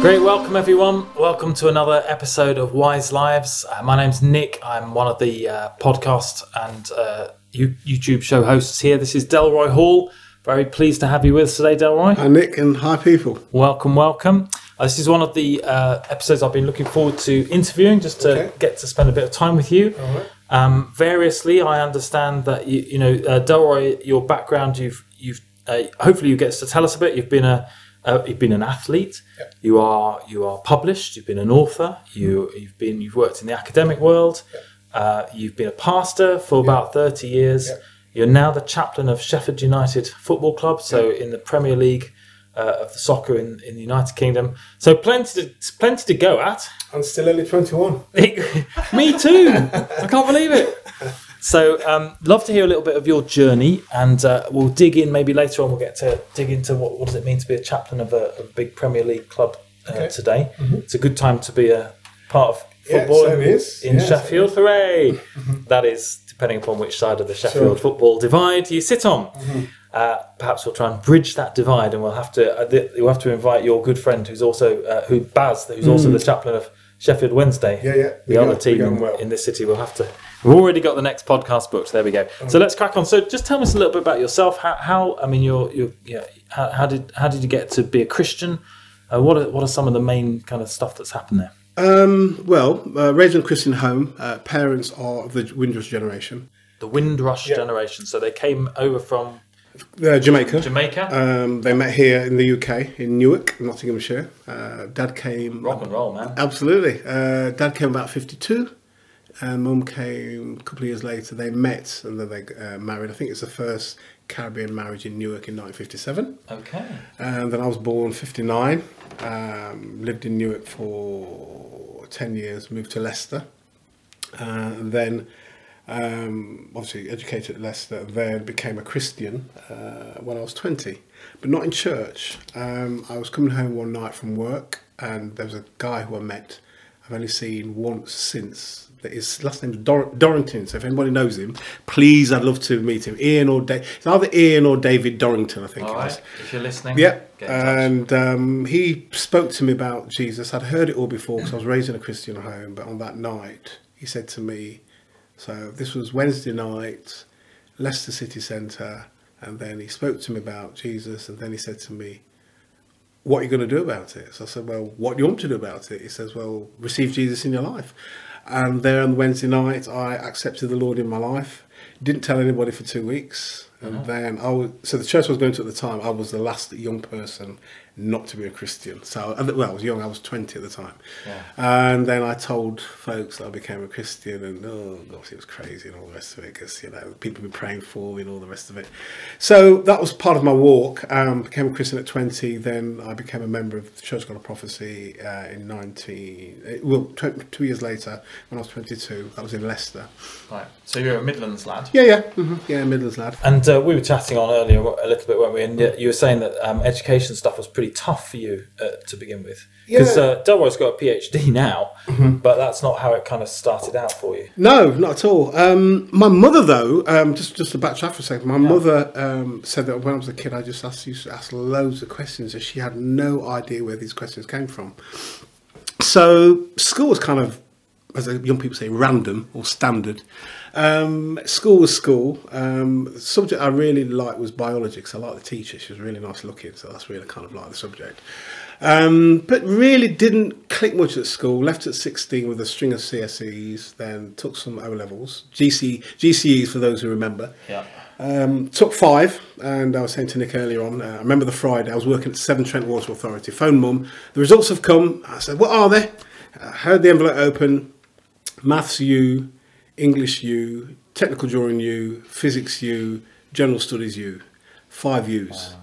Great, welcome everyone. Welcome to another episode of Wise Lives. Uh, my name's Nick. I'm one of the uh, podcast and uh, you- YouTube show hosts here. This is Delroy Hall. Very pleased to have you with us today, Delroy. Hi, Nick, and hi, people. Welcome, welcome. Uh, this is one of the uh, episodes I've been looking forward to interviewing, just to Okay. get to spend a bit of time with you. Um, variously, I understand that you, you know, uh, Delroy, your background, you've, you've, uh, hopefully, you get to tell us a bit. You've been a, uh, you've been an athlete. You are, you are published. You've been an author. You, you've been, you've worked in the academic world. Uh, you've been a pastor for about thirty years. You're now the chaplain of Sheffield United Football Club, so in the Premier League uh, of the soccer in, in the United Kingdom. So plenty to, plenty to go at. I'm still only 21. Me too. I can't believe it. So, um, love to hear a little bit of your journey, and uh, we'll dig in maybe later on. We'll get to dig into what, what does it mean to be a chaplain of a, a big Premier League club uh, Okay. today. It's a good time to be a part of Yeah, football so it is. in Yeah, so Sheffield. Hooray! That is depending upon which side of the Sheffield football divide you sit on. Mm-hmm. Uh, perhaps we'll try and bridge that divide, and we'll have to uh, th- we'll have to invite your good friend, who's also uh, who Baz, who's also the chaplain of Sheffield Wednesday. Mm. Yeah, yeah. The other team in, well. in this city We'll have to. We've already got the next podcast booked. There we go. So let's crack on. So just tell us a little bit about yourself. How, how I mean, you're, you're yeah. How, how did how did you get to be a Christian? Uh, what are what are some of the main kind of stuff that's happened there? Um, well, uh, raised in a Christian home, uh, parents are of the Windrush generation. The Windrush generation. So they came over from Uh, Jamaica. Jamaica. Um, they met here in the UK, in Newark, Nottinghamshire. Uh, Dad came. Rock and roll, man. Absolutely. Uh, Dad came about 52, and Mum came a couple of years later. They met and then they uh, married. I think it's the first Caribbean marriage in Newark in 1957. Okay. And then I was born 59, um, lived in Newark for 10 years, moved to Leicester. Uh, and then, um, obviously, educated at Leicester, then became a Christian uh, when I was 20, but not in church. Um, I was coming home one night from work, and there was a guy who I met, I've only seen once since. His last name's Dor- Dorrington, so if anybody knows him, please, I'd love to meet him. Ian or Dave, it's either Ian or David Dorrington, I think All it was. If you're listening, Yeah, get in touch. and um, he spoke to me about Jesus. I'd heard it all before because I was raised in a Christian home, but on that night, he said to me, so this was Wednesday night, Leicester City Centre, and then he spoke to me about Jesus, and then he said to me, what are you going to do about it? So I said, well, what do you want to do about it? He says, well, receive Jesus in your life. And there on Wednesday night, I accepted the Lord in my life. Didn't tell anybody for two weeks. And uh-huh. then I was, so the church I was going to at the time, I was the last young person not to be a Christian. So, well, I was young, I was 20 at the time. Yeah. And then I told folks that I became a Christian, and oh gosh, it was crazy and all the rest of it because you know people were praying for me and all the rest of it. So that was part of my walk. Um, became a Christian at twenty. Then I became a member of the Church of God of Prophecy uh, in nineteen. uh, Well, tw- two years later, when I was twenty-two, I was in Leicester. Right. So you're a Midlands lad. Yeah, yeah, hmm yeah, Midlands lad. And uh, we were chatting on earlier a little bit, weren't we? And you were saying that um, education stuff was pretty tough for you uh, to begin with. Because Yeah. uh, Delroy's got a PhD now, but that's not how it kind of started out for you. No, not at all. Um, my mother, though, um, just just to backtrack for a second, my mother um, said that when I was a kid, I just asked used to ask loads of questions, and she had no idea where these questions came from. So school was kind of, as young people say, random or standard. Um, school was school. Um, the subject I really liked was biology because I liked the teacher. She was really nice looking, so that's really kind of like the subject. Um, but really didn't click much at school. Left at 16 with a string of CSEs, then took some O levels, GC, GCEs for those who remember. Yeah. Um, took five, and I was saying to Nick earlier on, uh, I remember the Friday, I was working at Severn Trent Water Authority. Phone mum, the results have come. I said, What are they? I heard the envelope open, maths U, English U, technical drawing U, physics U, general studies U. Five U's.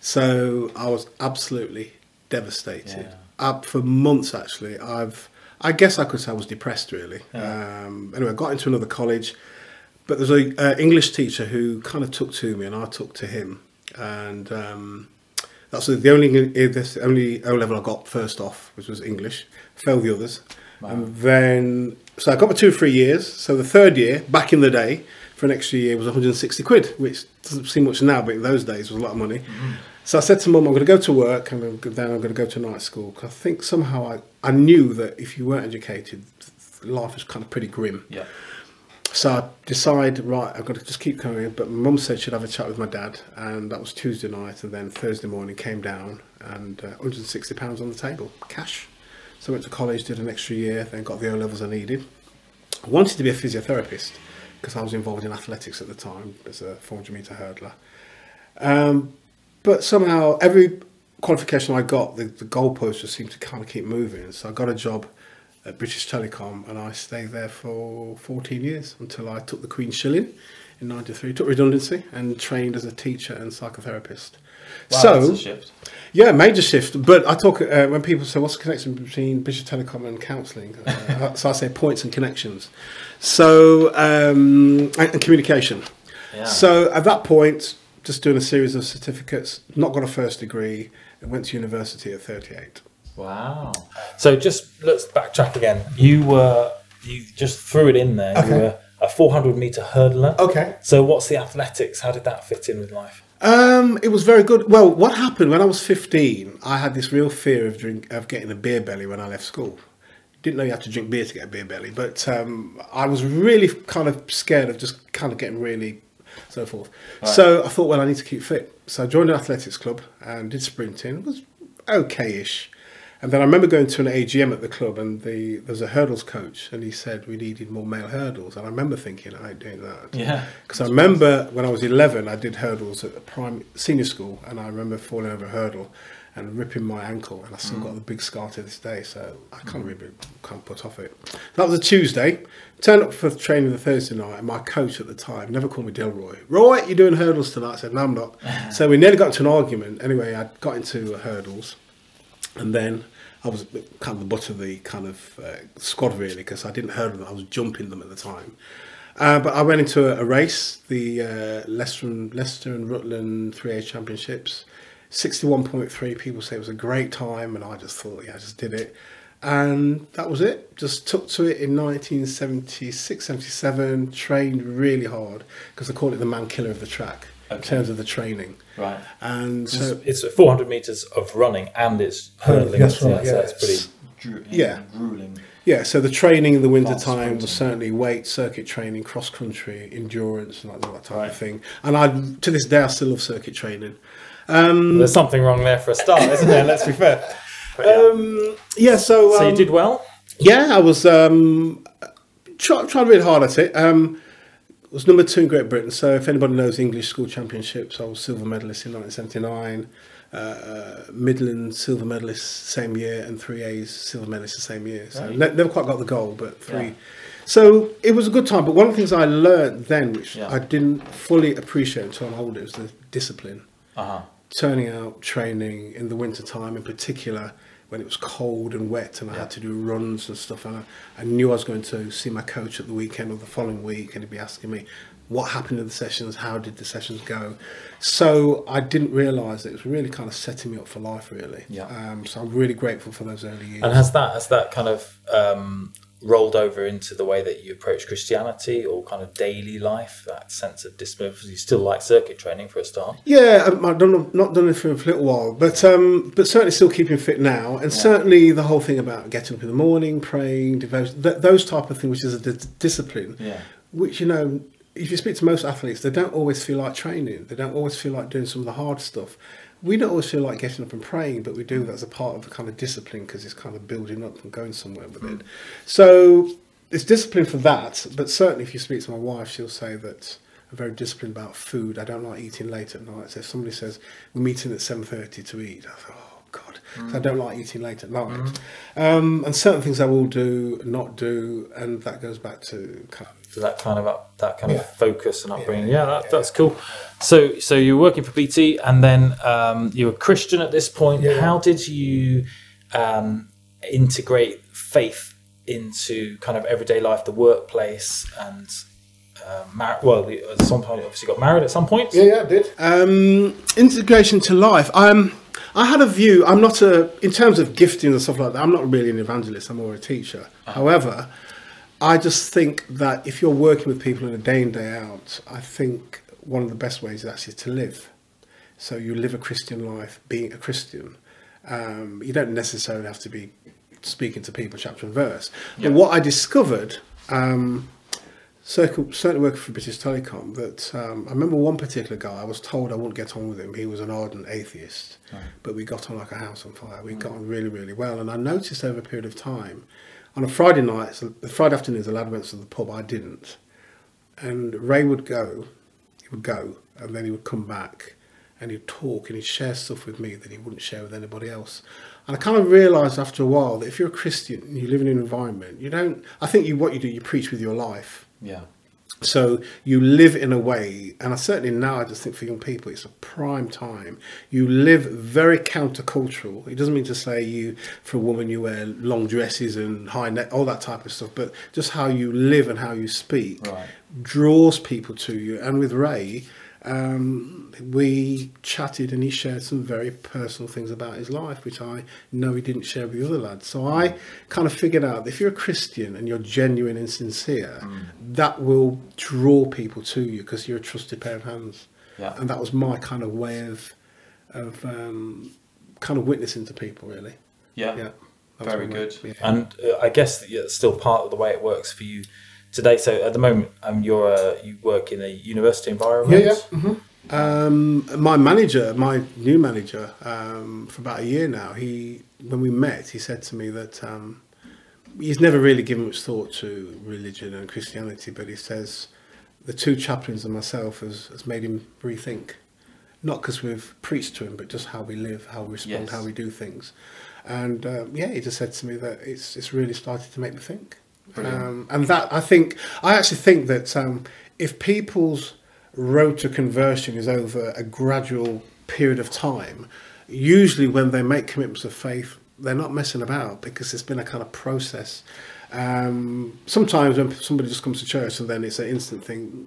So I was absolutely devastated. Yeah. Up for months, actually. I've, I guess I could say I was depressed, really. Um, anyway, I got into another college. But there's a uh, English teacher who kind of took to me, and I took to him. And um, That's the only that's the only O level I got first off, which was English. Failed the others, and then so I got my two or three years. So the third year, back in the day, for an extra year was 160 quid, which doesn't seem much now, but in those days was a lot of money. So I said to mum, I'm going to go to work and then I'm going to go to night school. Because I think somehow I, I knew that if you weren't educated, life was kind of pretty grim. Yeah. So I decided, right, I've got to just keep going. But mum said she'd have a chat with my dad, and that was Tuesday night. And then Thursday morning came down, and uh, 160 pounds on the table, cash. So I went to college, did an extra year, then got the O levels I needed. I wanted to be a physiotherapist because I was involved in athletics at the time as a 400 meter hurdler. Um, but somehow every qualification I got, the, the goalposts just seemed to kind of keep moving. So I got a job at British Telecom and I stayed there for 14 years until I took the Queen's Shilling in 93, took redundancy and trained as a teacher and psychotherapist. Wow, so, shift. yeah, major shift. But I talk uh, when people say, "What's the connection between British Telecom and counselling?" Uh, so I say points and connections. So um, and, and communication. Yeah. So at that point, just doing a series of certificates, not got a first degree, and went to university at 38. Wow. So just let's backtrack again. You were you just threw it in there. You were a 400 meter hurdler. Okay. So what's the athletics? How did that fit in with life? Um, it was very good. Well, what happened when I was 15, I had this real fear of drink of getting a beer belly when I left school. Didn't know you had to drink beer to get a beer belly, but um, I was really kind of scared of just kind of getting really so forth. So I thought, well, I need to keep fit. So I joined an athletics club and did sprinting. It was okay-ish. And then I remember going to an AGM at the club, and the there was a hurdles coach, and he said we needed more male hurdles. And I remember thinking, I ain't doing that. Yeah. Because I remember when I was 11, I did hurdles at the prime senior school, and I remember falling over a hurdle and ripping my ankle, and I still mm. got the big scar to this day. So I can't mm. really can't put off it. That was a Tuesday. Turned up for training the Thursday night, and my coach at the time never called me Delroy. Roy, you're doing hurdles tonight? I said, No, I'm not. so we nearly got into an argument. Anyway, I got into hurdles, and then I was kind of the butt of the kind of uh, squad really because I didn't hurdle them. I was jumping them at the time. Uh, but I went into a, a race, the uh, Leicester, and, Leicester and Rutland 3A Championships. 61.3 people say it was a great time, and I just thought, yeah, I just did it. And that was it. Just took to it in 1976, 77, trained really hard because I call it the man killer of the track in terms of the training. Right. And so, It's 400 meters of running and it's hurdling. That's right, Yeah, so that's pretty. Yeah. Grueling. Yeah, so the training in the winter Fast time sprinting. was certainly weight, circuit training, cross country, endurance, and like that type Right. of thing. And I, to this day, I still love circuit training. Um, There's something wrong there for a start, isn't there? Let's be fair. But yeah. um, yeah, so so um, you did well. Yeah, I was um, try, trying really hard at it. Um, was number two in Great Britain. So if anybody knows English school championships, I was silver medalist in 1979. Uh, Midland silver medalist same year, and three A's silver medalist the same year. So Right. ne- never quite got the goal, but three. Yeah. So it was a good time. But one of the things I learned then, which Yeah. I didn't fully appreciate until I'm older, is the discipline Uh huh. turning out, training in the winter time in particular when it was cold and wet and I had to do runs and stuff and I, I knew I was going to see my coach at the weekend or the following week and he'd be asking me what happened in the sessions, how did the sessions go. So I didn't realise that it was really kind of setting me up for life really. Yeah. Um, so I'm really grateful for those early years. And has that has that kind of um, rolled over into the way that you approach Christianity or kind of daily life? That sense of discipline. You still like circuit training for a start. Yeah, um, I've done not done it for a little while, but um, but certainly still keeping fit now, and certainly the whole thing about getting up in the morning, praying, devotion, th- those type of things, which is a d- discipline. Yeah. Which you know, if you speak to most athletes, they don't always feel like training. They don't always feel like doing some of the hard stuff. We don't always feel like getting up and praying, but we do that as a part of the kind of discipline because it's kind of building up and going somewhere with it. So it's discipline for that, but certainly if you speak to my wife, she'll say that I'm very disciplined about food. I don't like eating late at night. So if somebody says we're meeting at seven thirty to eat, I thought, oh god, so I don't like eating late at night. Um, and certain things I will do, not do, and that goes back to kind of that kind of up, that kind Yeah. of focus and upbringing. Yeah, that, that's cool. So so you're working for BT, and then um, you were Christian at this point. Yeah. How did you um, integrate faith into kind of everyday life, the workplace, and uh, mar- well, at some point, obviously got married at some point. Yeah, yeah, I did. Um, integration to life. Um, I had a view. I'm not a in terms of gifting and stuff like that. I'm not really an evangelist. I'm more a teacher. However, I just think that if you're working with people in a day in day out, I think one of the best ways is actually to live. So you live a Christian life, being a Christian. Um, you don't necessarily have to be speaking to people chapter and verse. Yeah. But what I discovered. Um, Circle, certainly working for British Telecom, that um, I remember one particular guy, I was told I wouldn't get on with him. He was an ardent atheist, but we got on like a house on fire. We got on really, really well. And I noticed over a period of time, on a Friday night, so the Friday afternoons, the lad went to the pub, I didn't. And Ray would go, he would go, and then he would come back and he'd talk and he'd share stuff with me that he wouldn't share with anybody else. And I kind of realised after a while that if you're a Christian and you live in an environment, you don't, I think you, what you do, you preach with your life. Yeah. So you live in a way, and I certainly now I just think for young people it's a prime time. You live very countercultural. It doesn't mean to say you, for a woman, you wear long dresses and high neck, all that type of stuff, but just how you live and how you speak Right. draws people to you. And with Ray, um, we chatted and he shared some very personal things about his life, which I know he didn't share with the other lads. So I kind of figured out that if you're a Christian and you're genuine and sincere, Mm. that will draw people to you because you're a trusted pair of hands. Yeah. And that was my kind of way of, of um, kind of witnessing to people, really. Yeah. Yeah. That Very good. Yeah. And uh, I guess that it's still part of the way it works for you today. So at the moment, um, you're uh, you work in a university environment. Yeah, yeah. hmm Um, my manager, my new manager, um, for about a year now, he when we met, he said to me that um, he's never really given much thought to religion and Christianity, but he says the two chaplains and myself has, has made him rethink. Not because we've preached to him, but just how we live, how we respond, Yes. how we do things. And um, yeah, he just said to me that it's it's really started to make me think. Um, and that I think I actually think that um, if people's road to conversion is over a gradual period of time, usually when they make commitments of faith, they're not messing about because it's been a kind of process. Um, sometimes when somebody just comes to church and then it's an instant thing,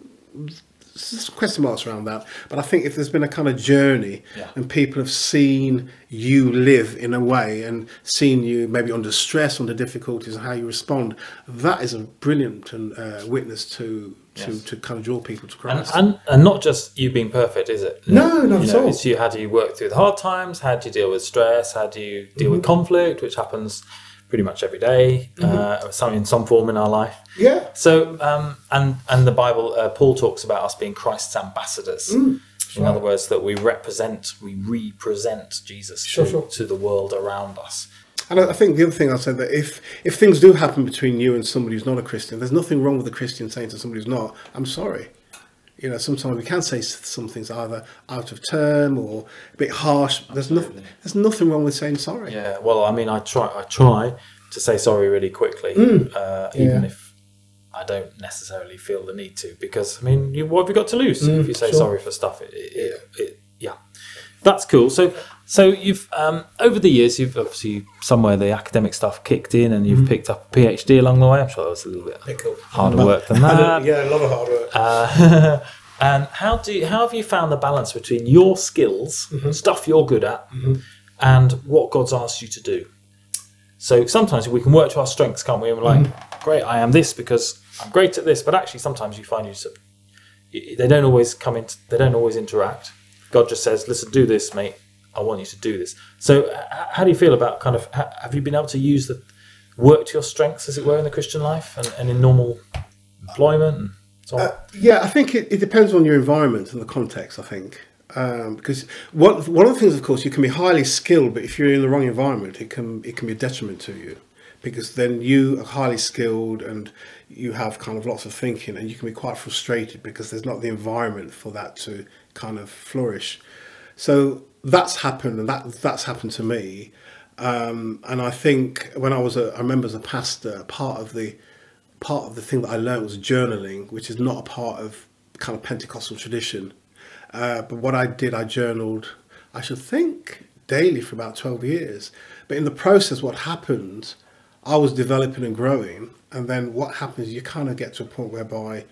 question marks around that. But I think if there's been a kind of journey Yeah. and people have seen you live in a way and seen you maybe under stress, under difficulties, and how you respond, that is a brilliant uh, witness to to, Yes. to kind of draw people to And, Christ. and and not just you being perfect, is it? No, not you at know, all. It's you. How do you work through the hard times? How do you deal with stress? How do you deal with Mm-hmm. conflict, which happens pretty much every day, uh, some in some form in our life. yeah, So, um, and and the Bible, uh, Paul talks about us being Christ's ambassadors. Mm, in other words, that we represent, we represent Jesus Sure, to, sure. to the world around us. And I I think the other thing I'll say that if if things do happen between you and somebody who's not a Christian, there's nothing wrong with a Christian saying to somebody who's not, "I'm sorry." You know, sometimes we can say some things either out of term or a bit harsh. There's nothing. There's nothing wrong with saying sorry. Yeah. Well, I mean, I try, I try to say sorry really quickly, uh, even Mm. Yeah. if I don't necessarily feel the need to, because I mean, you, what have you got to lose if you say Mm, sure. sorry for stuff? It, it, it, it, yeah, that's cool. So, so you've um, over the years, you've obviously somewhere the academic stuff kicked in, and Mm-hmm. you've picked up a PhD along the way. I'm sure that was a little bit harder work than that. yeah, a lot of hard work. Uh, and how do you, how have you found the balance between your skills, Mm-hmm. stuff you're good at, and what God's asked you to do? So sometimes we can work to our strengths, can't we? And we're like, Mm-hmm. great, I am this because I'm great at this. But actually, sometimes you find you they don't always come into they don't always interact. God just says, listen, do this, mate. I want you to do this. So how do you feel about kind of have you been able to use the work to your strengths, as it were, in the Christian life and, and in normal employment and so? Uh, yeah, I think it, it depends on your environment and the context. I think um, because one one of the things, of course, you can be highly skilled, but if you're in the wrong environment, it can it can be a detriment to you because then you are highly skilled and you have kind of lots of thinking, and you can be quite frustrated because there's not the environment for that to kind of flourish. So that's happened, and that that's happened to me. Um, and I think when I was a, I remember as a pastor, part of the part of the thing that I learned was journaling, which is not a part of kind of Pentecostal tradition. Uh, but what I did, I journaled, I should think, daily for about 12 years. But in the process, what happened, I was developing and growing. And then what happens, you kind of get to a point whereby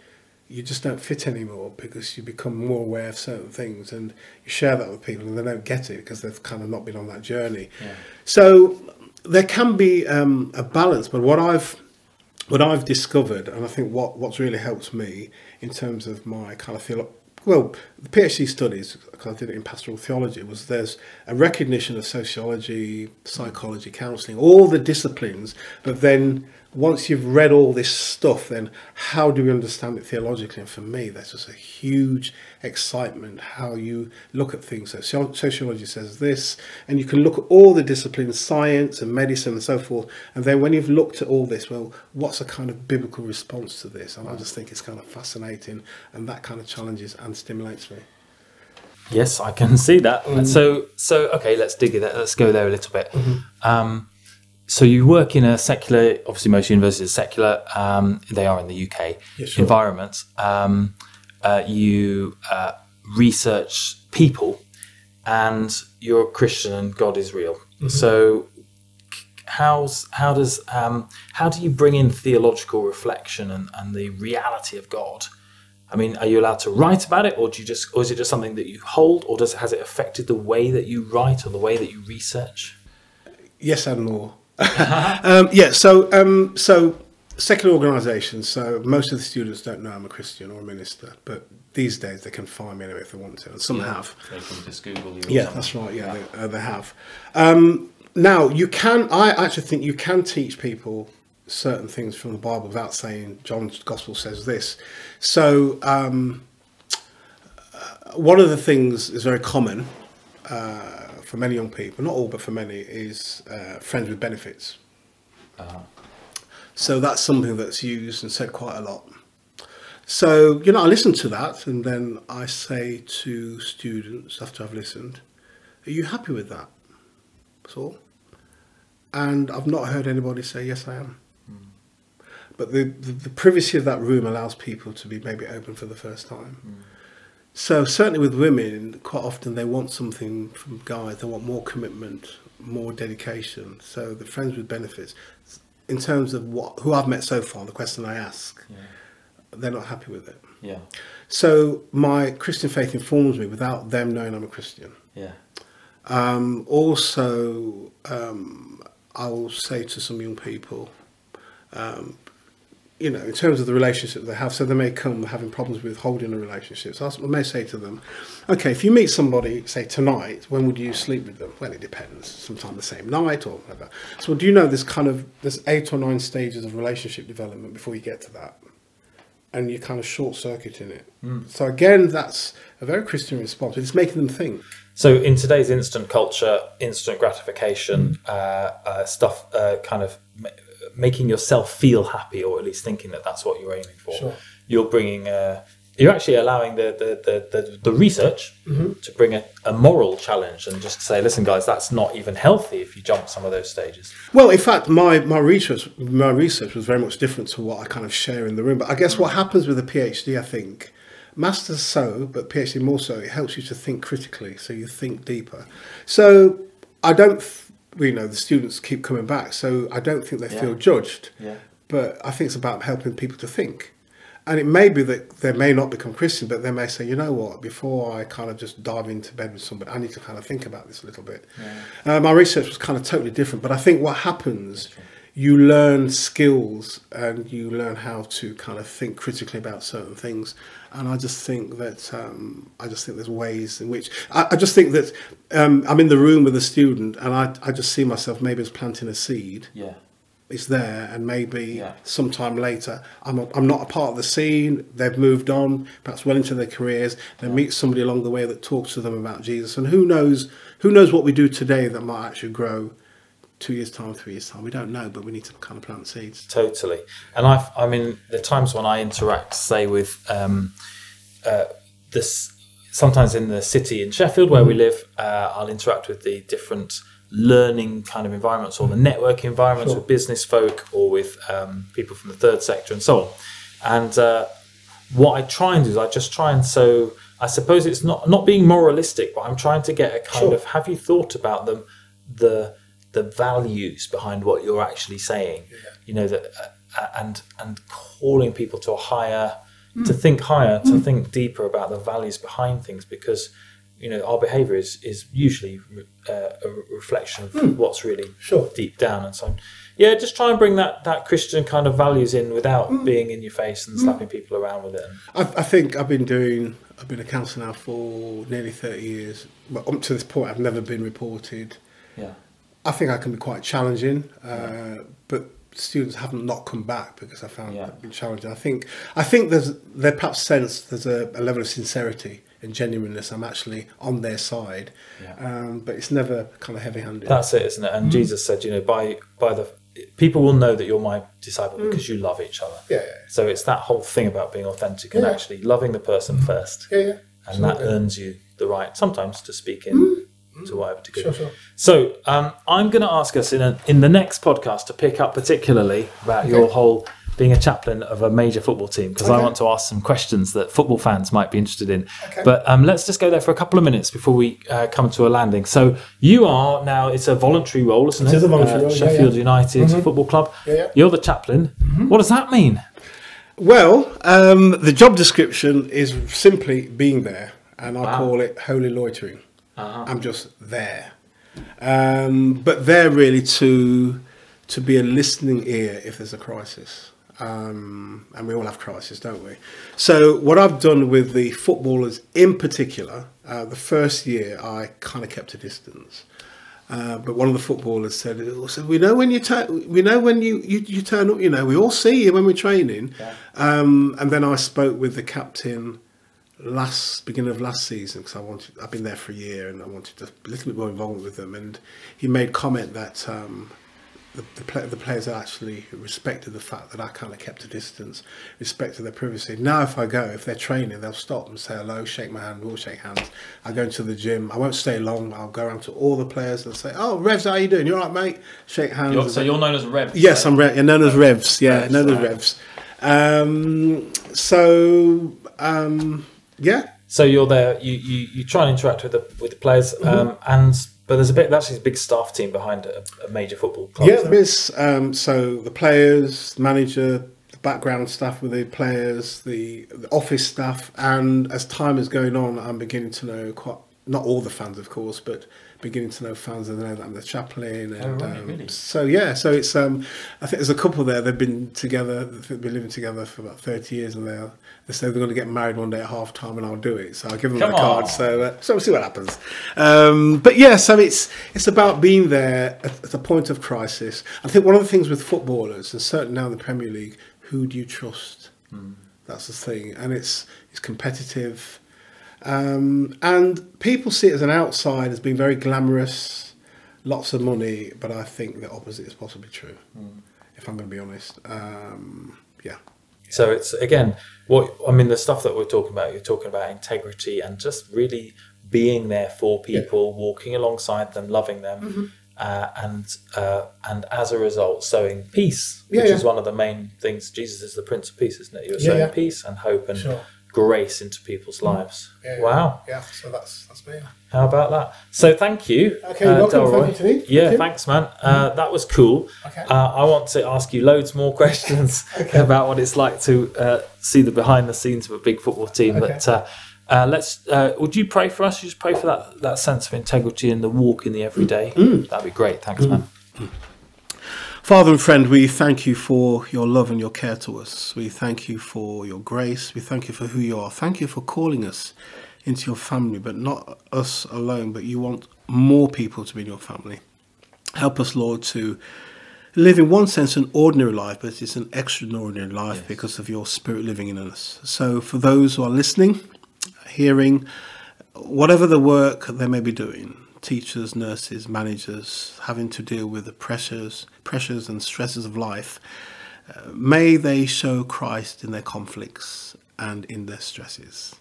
you just don't fit anymore because you become more aware of certain things and you share that with people and they don't get it because they've kind of not been on that journey. Yeah. So there can be um, a balance, but what I've what I've discovered, and I think what what's really helped me in terms of my kind of feel Well, the PhD studies, because I did it in pastoral theology, was there's a recognition of sociology, psychology, counselling, all the disciplines, but then once you've read all this stuff, then how do we understand it theologically? And for me, that's just a huge excitement how you look at things. So sociology says this, and you can look at all the disciplines, science and medicine and so forth. And then when you've looked at all this, well, what's a kind of biblical response to this? And I just think it's kind of fascinating, and that kind of challenges and stimulates me. Yes, I can see that. Mm. So, so okay, let's dig it. Let's go there a little bit. Mm-hmm. Um, so you work in a secular, obviously most universities are secular. Um, they are in the UK yeah, sure. environment. Um, uh, you uh, research people, and you're a Christian, and God is real. Mm-hmm. So how's how does um, how do you bring in theological reflection and, and the reality of God? I mean, are you allowed to write about it, or do you just, or is it just something that you hold, or does has it affected the way that you write or the way that you research? Yes and no. Um, yeah, so um, so secular organisations. So most of the students don't know I'm a Christian or a minister, but these days they can find me anyway if they want to, and some yeah, have. They can just Google you. Yeah, that's right. Yeah, yeah. They, uh, they, have. Um, now you can. I actually think you can teach people certain things from the Bible without saying John's Gospel says this. So um, uh, one of the things is very common. Uh, for many young people, not all, but for many, is uh, friends with benefits. Uh-huh. So that's something that's used and said quite a lot. So, you know, I listen to that and then I say to students after I've listened, Are you happy with that? That's all. And I've not heard anybody say, Yes, I am. Mm. But the, the, the, privacy of that room allows people to be maybe open for the first time. Mm. So certainly with women, quite often they want something from guys. They want more commitment, more dedication. So the friends with benefits, in terms of what who I've met so far, the question I ask, yeah. they're not happy with it. Yeah. So my Christian faith informs me without them knowing I'm a Christian. Yeah. Um, also, um, I will say to some young people, um, you know, in terms of the relationship they have, so they may come having problems with holding a relationship. So I may say to them, okay, if you meet somebody, say tonight, when would you sleep with them? Well, it depends. Sometimes the same night or whatever. So do you know there's kind of there's eight or nine stages of relationship development before you get to that, and you're kind of short circuiting it. Mm. So again, that's a very Christian response. It's making them think. So in today's instant culture, instant gratification mm. uh, uh, stuff, uh, kind of making yourself feel happy, or at least thinking that that's what you're aiming for. Sure. You're bringing, uh, you're actually allowing the the the, the, the research mm-hmm. to bring a, a moral challenge and just say, listen, guys, that's not even healthy if you jump some of those stages. Well, in fact, my my research my research was very much different to what I kind of share in the room. But I guess mm-hmm. what happens with a PhD, I think. Masters so, but PhD more so. It helps you to think critically, so you think deeper. So I don't you know the students keep coming back, so I don't think they yeah. feel judged. Yeah. But I think it's about helping people to think. And it may be that they may not become Christian, but they may say, you know what, before I kind of just dive into bed with somebody, I need to kind of think about this a little bit. Yeah. Uh, my research was kind of totally different, but I think what happens you learn skills and you learn how to kind of think critically about certain things. And I just think that um, I just think there's ways in which I, I just think that um, I'm in the room with a student and I, I just see myself maybe as planting a seed. Yeah. It's there, and maybe yeah. sometime later, I'm a, I'm not a part of the scene. They've moved on, perhaps well into their careers. They yeah. meet somebody along the way that talks to them about Jesus, and who knows? Who knows what we do today that might actually grow two years time, three years time. We don't know, but we need to kind of plant seeds. Totally. And I, I mean, the times when I interact, say with um, uh, this, sometimes in the city in Sheffield where mm-hmm. we live, uh, I'll interact with the different learning kind of environments or the networking environments sure. with business folk or with um, people from the third sector and so on. And uh, what I try and do is I just try and so I suppose it's not not being moralistic, but I'm trying to get a kind sure. of have you thought about them the the values behind what you're actually saying. Yeah. You know that, uh, and and calling people to a higher mm. to think higher, to mm. think deeper about the values behind things because you know our behavior is is usually uh, a reflection of mm. what's really sure. deep down and so on. Yeah, just try and bring that that Christian kind of values in without mm. being in your face and slapping people around with it. I, I think I've been doing. I've been a counsellor now for nearly thirty years. But up to this point, I've never been reported. Yeah. I think I can be quite challenging, uh, but students haven't not come back because I found yeah. it been challenging. I think I think there's they perhaps sense there's a, a, level of sincerity and genuineness. I'm actually on their side, yeah. um, but it's never kind of heavy-handed. That's it, isn't it? And mm. Jesus said, you know, by by the people will know that you're my disciple mm. because you love each other. Yeah, yeah, So it's that whole thing about being authentic and actually loving the person first. Yeah, yeah. And that earns you the right sometimes to speak in. Mm to whatever degree. Sure, sure. So um, I'm going to ask us in a, in the next podcast to pick up particularly about okay. your whole being a chaplain of a major football team because okay. I want to ask some questions that football fans might be interested in. Okay. But um, let's just go there for a couple of minutes before we uh, come to a landing. So you are now it's a voluntary role, isn't it? It is a voluntary uh, role. Sheffield yeah, yeah. United mm-hmm. Football Club. Yeah, yeah. You're the chaplain. Mm-hmm. What does that mean? Well, um, the job description is simply being there, and I wow. call it holy loitering. Uh-huh. I'm just there. Um, but they're really to to be a listening ear if there's a crisis. Um, and we all have crises, don't we? So what I've done with the footballers in particular, uh, the first year I kind of kept a distance. Uh, but one of the footballers said, said "We know when you turn. We know when you, you, you turn up. You know, we all see you when we're training." Yeah. Um, and then I spoke with the captain last beginning of last season because I wanted I've been there for a year and I wanted a little bit more involvement with them and he made comment that um, the, the, play, the players actually respected the fact that I kind of kept a distance, respected their privacy. Now, if I go, if they're training, they'll stop and say hello, shake my hand, we'll shake hands. I go into the gym. I won't stay long. I'll go around to all the players and say, "Oh, Revs, how are you doing? you're all right, mate?" Shake hands. You're, so you're known as Revs. Yes? I'm Re- you're known as Revs. Yeah, Revs, known as Revs. Um, so um, yeah. So you're there. You, you, you try and interact with the with the players, mm-hmm. um, and but there's a bit. That's a big staff team behind a, a major football club. Yeah, there is. Um, so the players, the manager, the background staff with the players, the, the office staff, and as time is going on, I'm beginning to know quite not all the fans, of course, but beginning to know fans and know that I'm the chaplain. And, oh, right, um, really? So yeah, so it's um, I think there's a couple there. They've been together, they've been living together for about 30 years, and they're they say they're going to get married one day at half time, and I'll do it. So I'll give them Come my card. So uh, so we'll see what happens. Um, but yeah, so it's it's about being there at, at a point of crisis. I think one of the things with footballers, and certainly now in the Premier League, who do you trust? Mm. That's the thing, and it's it's competitive um, and people see it as an outside as being very glamorous, lots of money, but I think the opposite is possibly true, mm. if I'm going to be honest. Um, yeah. So it's again, what I mean, the stuff that we're talking about, you're talking about integrity and just really being there for people, yeah. walking alongside them, loving them. Mm-hmm. Uh, and uh, and as a result, sowing peace, which yeah, yeah. is one of the main things. Jesus is the Prince of Peace, isn't it? You're sowing peace and hope and sure grace into people's mm. lives. Yeah, wow. Yeah, so that's that's me. How about that? So thank you. Okay, uh, welcome. Thank you, yeah, thanks, man. Uh, that was cool. Okay. Uh, I want to ask you loads more questions okay. about what it's like to uh, see the behind the scenes of a big football team. Okay. But uh, uh, let's. would you pray for us? You just pray for that that sense of integrity and the walk in the everyday. Mm. That'd be great. Thanks, mm. man. Mm. Father and friend, we thank you for your love and your care to us. We thank you for your grace. We thank you for who you are. Thank you for calling us into your family, but not us alone, but you want more people to be in your family. Help us, Lord, to live in one sense an ordinary life, but it's an extraordinary life yes. because of your spirit living in us. So, for those who are listening, hearing, whatever the work they may be doing, teachers, nurses, managers having to deal with the pressures, pressures and stresses of life, uh, may they show Christ in their conflicts and in their stresses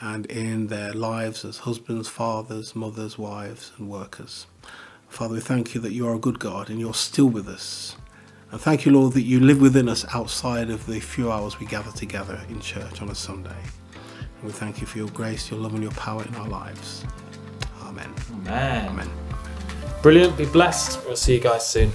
and in their lives as husbands, fathers, mothers, wives, and workers. Father, we thank you that you are a good God and you're still with us. And thank you, Lord, that you live within us outside of the few hours we gather together in church on a Sunday. And we thank you for your grace, your love, and your power in our lives. Amen. Amen. Amen. Brilliant. Be blessed. We'll see you guys soon.